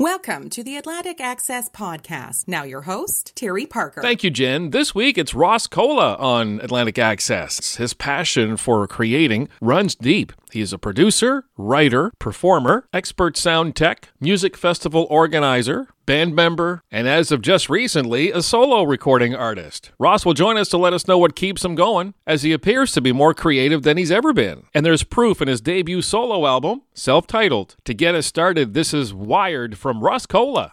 Welcome to the Atlantic Access Podcast. Now, your host, Terry Parker. Thank you, Jen. This week it's Ross Cola on Atlantic Access. His passion for creating runs deep. He is a producer, writer, performer, expert sound tech, music festival organizer, band member, and as of just recently, a solo recording artist. Ross will join us to let us know what keeps him going, as he appears to be more creative than he's ever been. And there's proof in his debut solo album, self titled. To get us started, this is Wired from Ross Cola.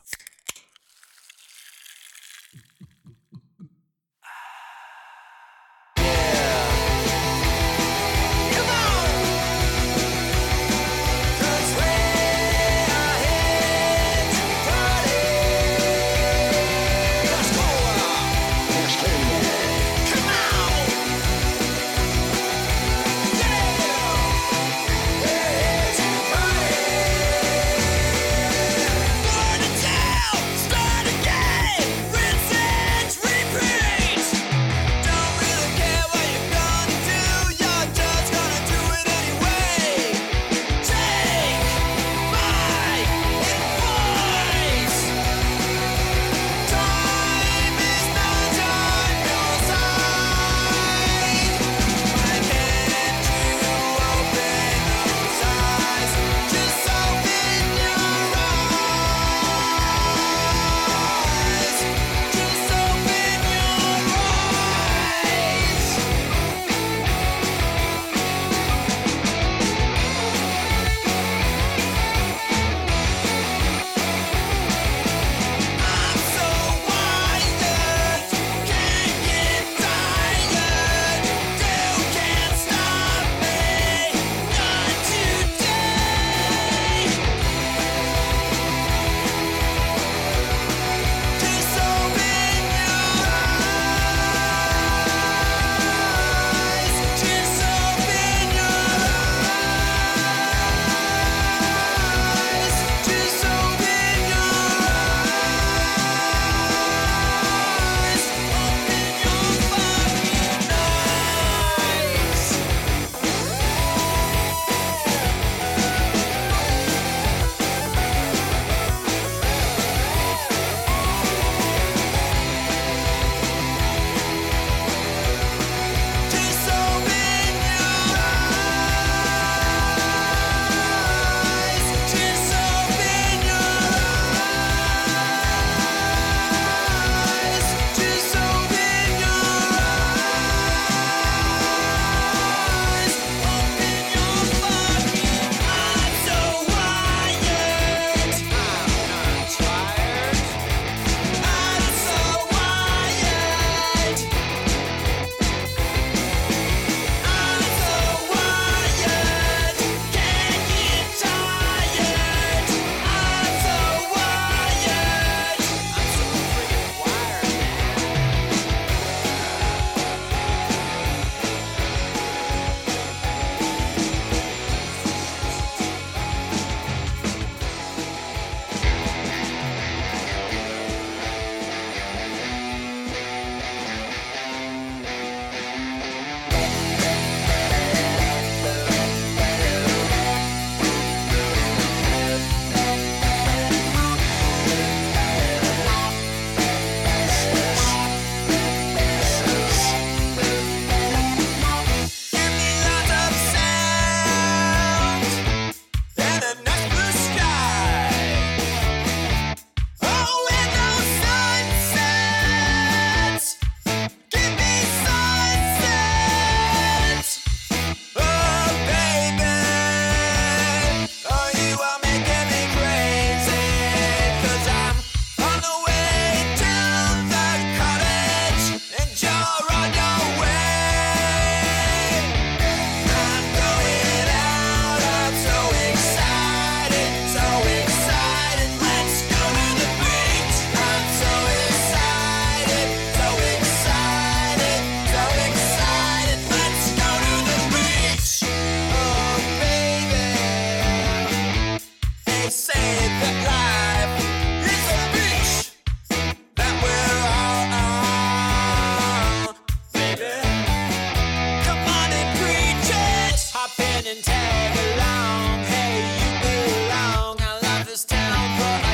Alpha.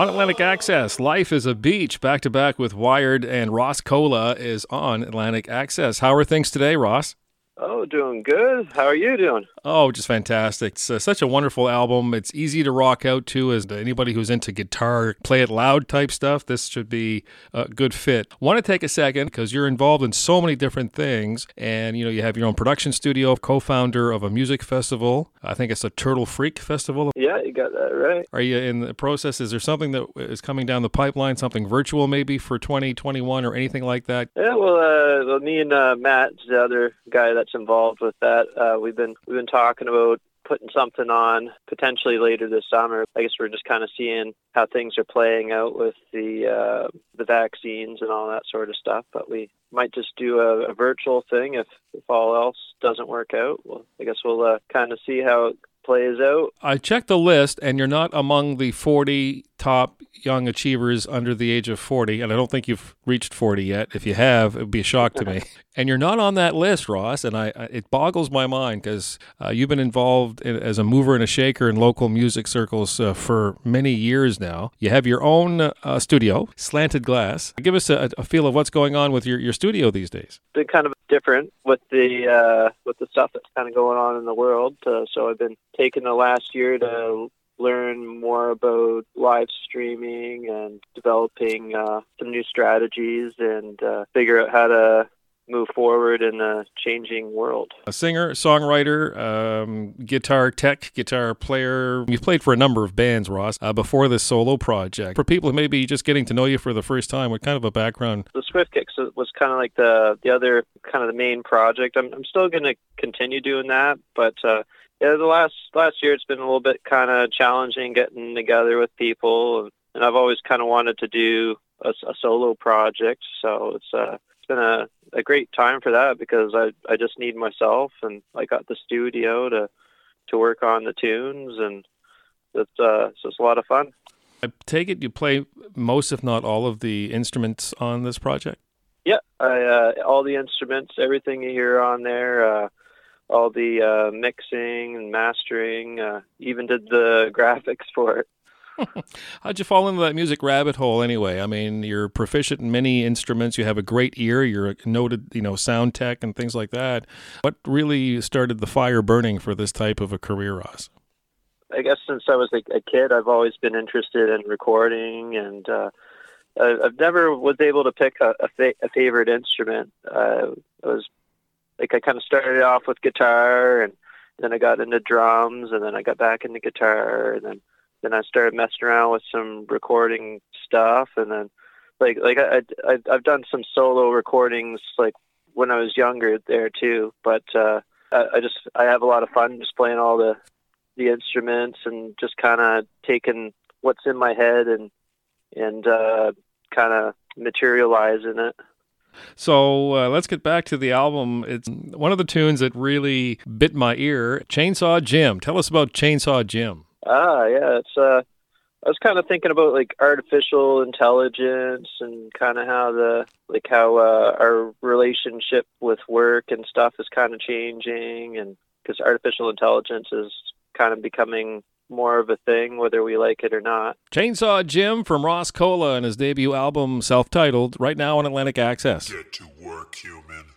On Atlantic Access, Life is a Beach, back to back with Wired, and Ross Cola is on Atlantic Access. How are things today, Ross? Oh, doing good. How are you doing? Oh, just fantastic. It's uh, such a wonderful album. It's easy to rock out to as anybody who's into guitar, play it loud type stuff. This should be a good fit. Want to take a second because you're involved in so many different things and you know you have your own production studio, co-founder of a music festival. I think it's a Turtle Freak Festival. Yeah, you got that right. Are you in the process? Is there something that is coming down the pipeline, something virtual maybe for 2021 or anything like that? Yeah, well, uh, well me and uh, Matt, the other guy that's involved with that, uh, we've been we've been talking about putting something on potentially later this summer. I guess we're just kind of seeing how things are playing out with the uh, the vaccines and all that sort of stuff. But we might just do a, a virtual thing if if all else doesn't work out. Well, I guess we'll uh, kind of see how plays out. I checked the list, and you're not among the 40 top young achievers under the age of 40, and I don't think you've reached 40 yet. If you have, it would be a shock to me. and you're not on that list, Ross, and I, it boggles my mind because uh, you've been involved in, as a mover and a shaker in local music circles uh, for many years now. You have your own uh, studio, Slanted Glass. Give us a, a, feel of what's going on with your, your studio these days. Been kind of different with the uh, with the stuff that's kind of going on in the world. Uh, so I've been taking the last year to learn more about live streaming and developing uh, some new strategies and uh, figure out how to move forward in a changing world. A singer, songwriter, um, guitar tech, guitar player. You've played for a number of bands, Ross, uh, before this solo project. For people who may be just getting to know you for the first time, what kind of a background? The Swift Kicks was kind of like the the other kind of the main project. I'm, I'm still going to continue doing that, but uh, yeah, the last last year it's been a little bit kind of challenging getting together with people, and I've always kind of wanted to do a, a solo project. So it's uh, it's been a, a great time for that because I I just need myself, and I got the studio to to work on the tunes, and it's uh it's just a lot of fun. I take it you play most, if not all, of the instruments on this project. Yeah, I, uh, all the instruments, everything you hear on there. Uh, all the uh, mixing and mastering, uh, even did the graphics for it. How'd you fall into that music rabbit hole anyway? I mean, you're proficient in many instruments. You have a great ear. You're noted, you know, sound tech and things like that. What really started the fire burning for this type of a career, Ross? I guess since I was a, a kid, I've always been interested in recording, and uh, I've never was able to pick a, a, fa- a favorite instrument. Uh, I was like I kind of started off with guitar and then I got into drums and then I got back into guitar and then then I started messing around with some recording stuff and then like like I, I I've done some solo recordings like when I was younger there too but uh I, I just I have a lot of fun just playing all the the instruments and just kind of taking what's in my head and and uh kind of materializing it so uh, let's get back to the album. It's one of the tunes that really bit my ear. Chainsaw Jim. Tell us about Chainsaw Jim. Ah, yeah, it's uh, I was kind of thinking about like artificial intelligence and kind of how the like how uh, our relationship with work and stuff is kind of changing, and because artificial intelligence is kind of becoming more of a thing, whether we like it or not. Chainsaw Jim from Ross Cola and his debut album, self titled, right now on Atlantic Access. Get to work, human.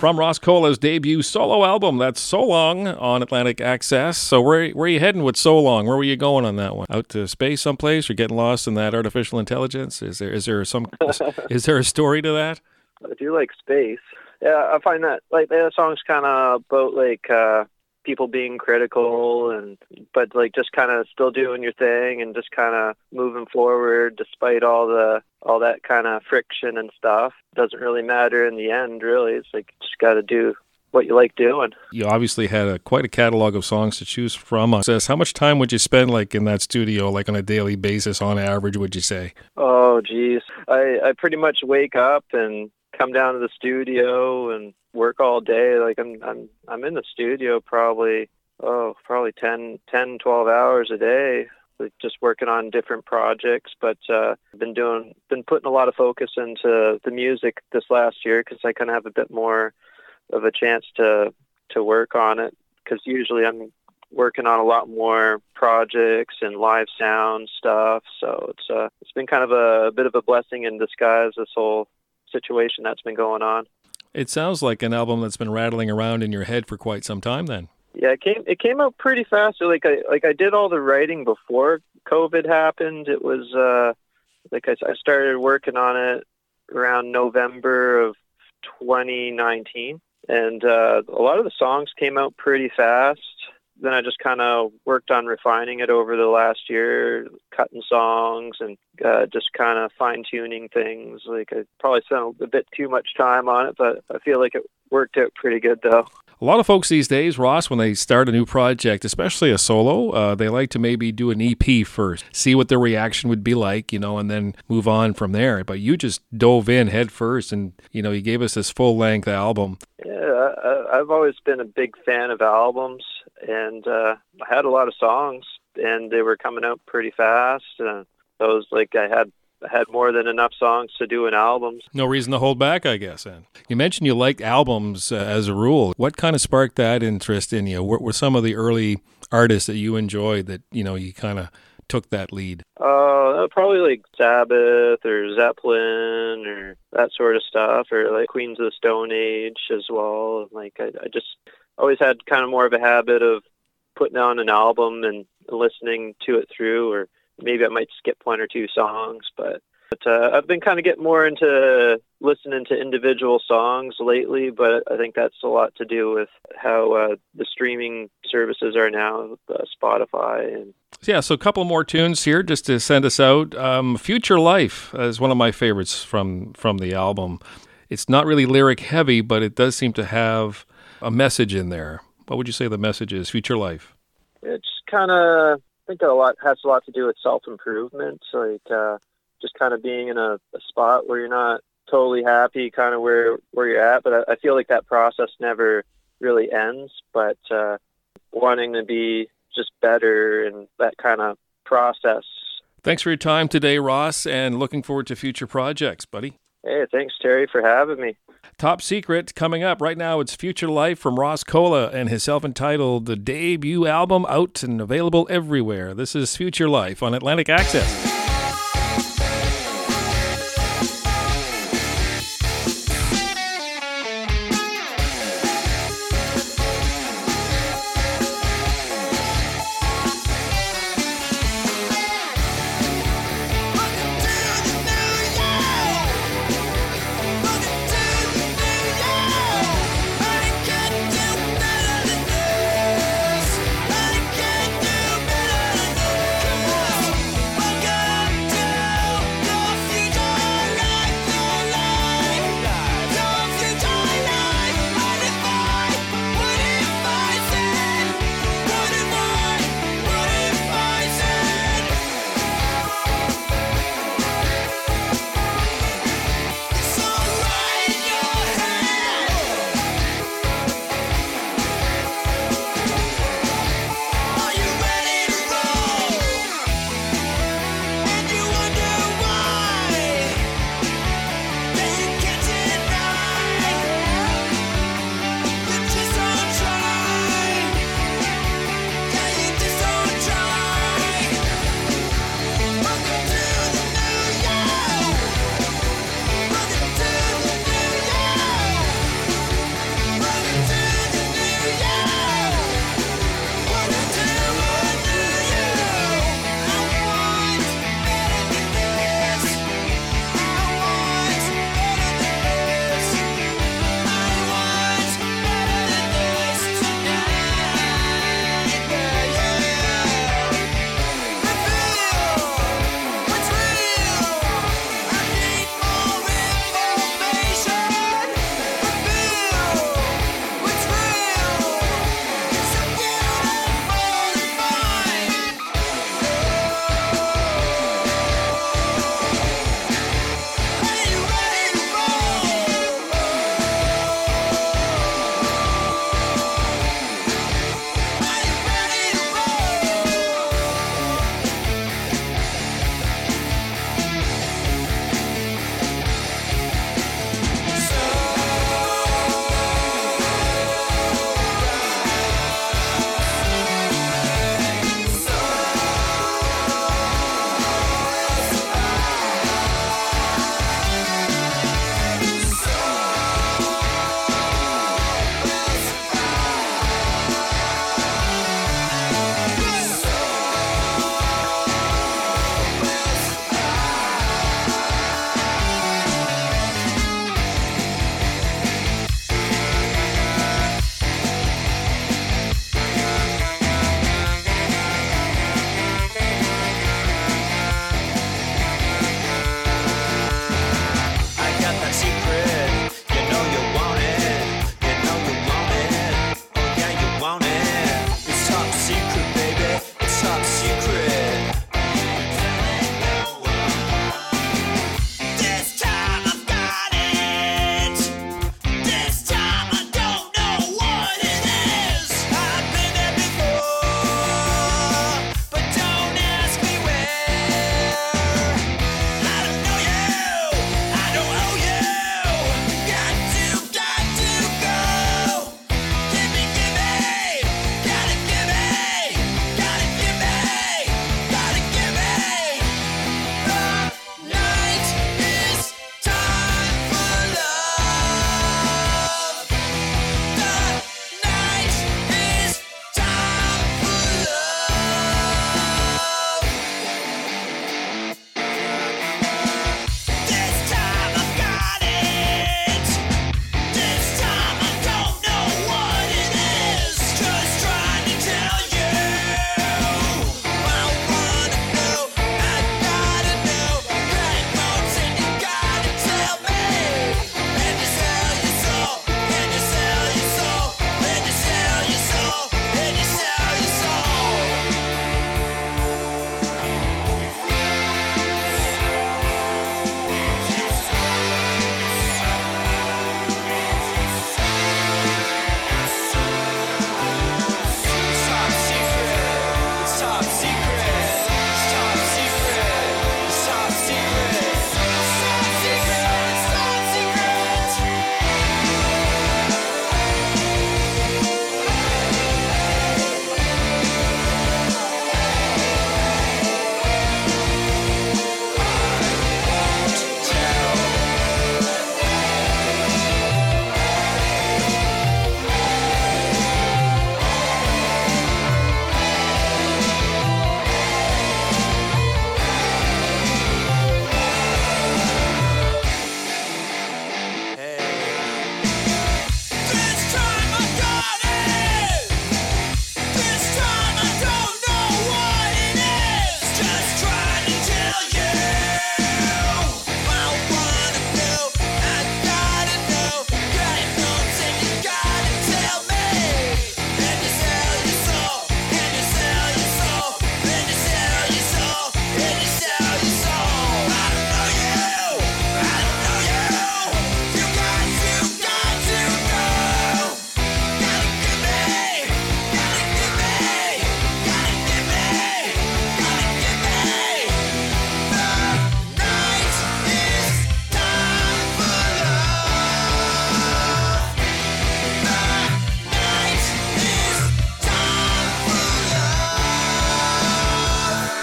From Ross Cola's debut solo album, that's So Long on Atlantic Access. So where where are you heading with So Long? Where were you going on that one? Out to space someplace? Or getting lost in that artificial intelligence? Is there is there some is there a story to that? I do like space. Yeah, I find that like the song's kind of about like uh, people being critical and but like just kind of still doing your thing and just kind of moving forward despite all the all that kind of friction and stuff. Doesn't really matter in the end really. It's like just got to do what you like doing. You obviously had a, quite a catalog of songs to choose from. Uh, Says how much time would you spend like in that studio like on a daily basis on average would you say? Oh geez. I i pretty much wake up and come down to the studio and work all day. Like I'm I'm I'm in the studio probably oh probably 10, 10 12 hours a day just working on different projects. But uh been doing been putting a lot of focus into the music this last year cuz I kind of have a bit more of a chance to to work on it. Cuz usually I'm working on a lot more projects and live sound stuff. So it's uh it's been kind of a, a bit of a blessing in disguise this whole situation that's been going on it sounds like an album that's been rattling around in your head for quite some time then. Yeah, it came it came out pretty fast. Like I like I did all the writing before COVID happened. It was uh like I, I started working on it around November of 2019 and uh a lot of the songs came out pretty fast then I just kind of worked on refining it over the last year, cutting songs and uh, just kind of fine tuning things. Like I probably spent a bit too much time on it, but I feel like it worked out pretty good though. A lot of folks these days, Ross, when they start a new project, especially a solo, uh, they like to maybe do an EP first, see what their reaction would be like, you know, and then move on from there. But you just dove in head first, and you know, you gave us this full length album. Yeah, I, I've always been a big fan of albums, and uh, I had a lot of songs, and they were coming out pretty fast. And I was like I had had more than enough songs to do an album. No reason to hold back, I guess. And you mentioned you liked albums uh, as a rule. What kind of sparked that interest in you? What were some of the early artists that you enjoyed that you know you kind of took that lead? Uh, probably like Sabbath or Zeppelin or that sort of stuff, or like Queens of the Stone Age as well. Like I, I just always had kind of more of a habit of putting on an album and listening to it through, or maybe I might skip one or two songs, but but uh, I've been kind of getting more into listening to individual songs lately, but I think that's a lot to do with how uh, the streaming services are now, uh, Spotify and. Yeah, so a couple more tunes here just to send us out. Um, "Future Life" is one of my favorites from from the album. It's not really lyric heavy, but it does seem to have a message in there. What would you say the message is? Future Life. It's kind of think a lot has a lot to do with self improvement. Like uh, just kind of being in a, a spot where you're not totally happy, kind of where where you're at. But I, I feel like that process never really ends. But uh, wanting to be just better and that kind of process. Thanks for your time today, Ross, and looking forward to future projects, buddy. Hey, thanks, Terry, for having me. Top Secret coming up right now. It's Future Life from Ross Cola and his self entitled debut album out and available everywhere. This is Future Life on Atlantic Access.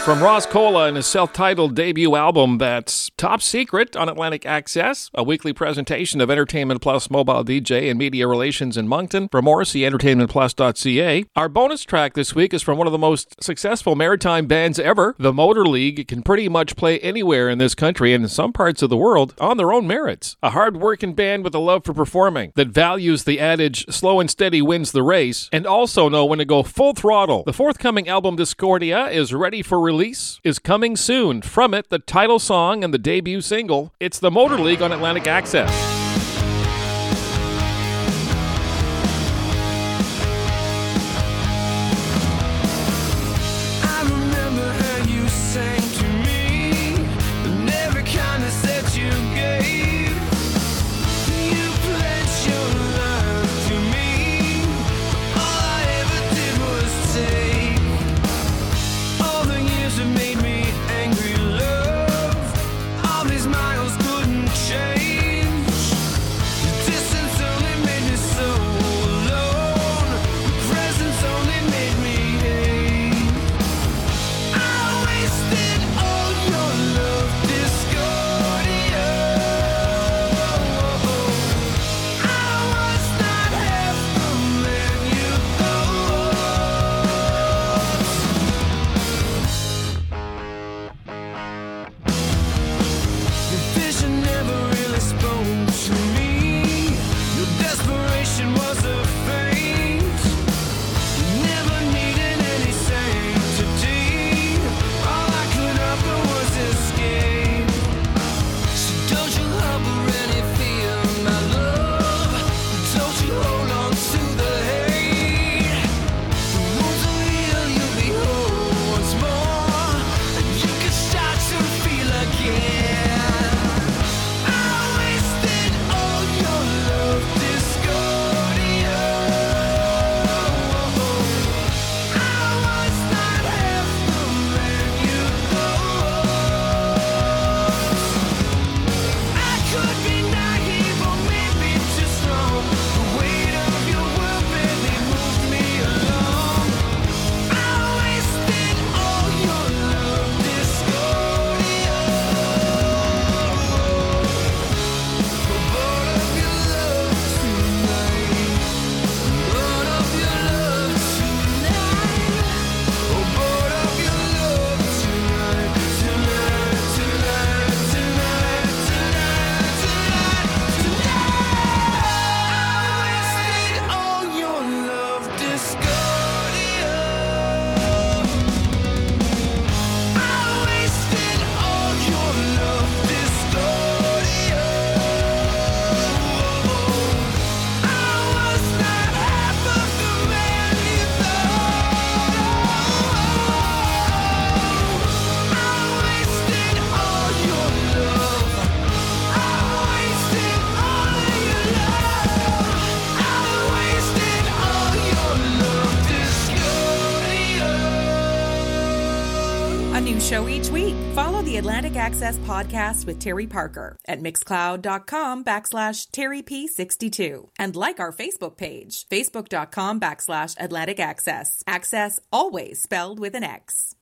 From Ross Cola and his self titled debut album that's top secret on Atlantic Access, a weekly presentation of Entertainment Plus mobile DJ and media relations in Moncton. For more, see entertainmentplus.ca. Our bonus track this week is from one of the most successful maritime bands ever, the Motorleague. Can pretty much play anywhere in this country and in some parts of the world on their own merits. A hard working band with a love for performing that values the adage slow and steady wins the race and also know when to go full throttle. The forthcoming album Discordia is ready for release release is coming soon. From it, the title song and the debut single. It's the Motorleague on Atlantic Access. Access podcast with Terry Parker at mixcloud.com backslash TerryP62 and like our Facebook page, facebook.com backslash Atlantic Access. Access always spelled with an X.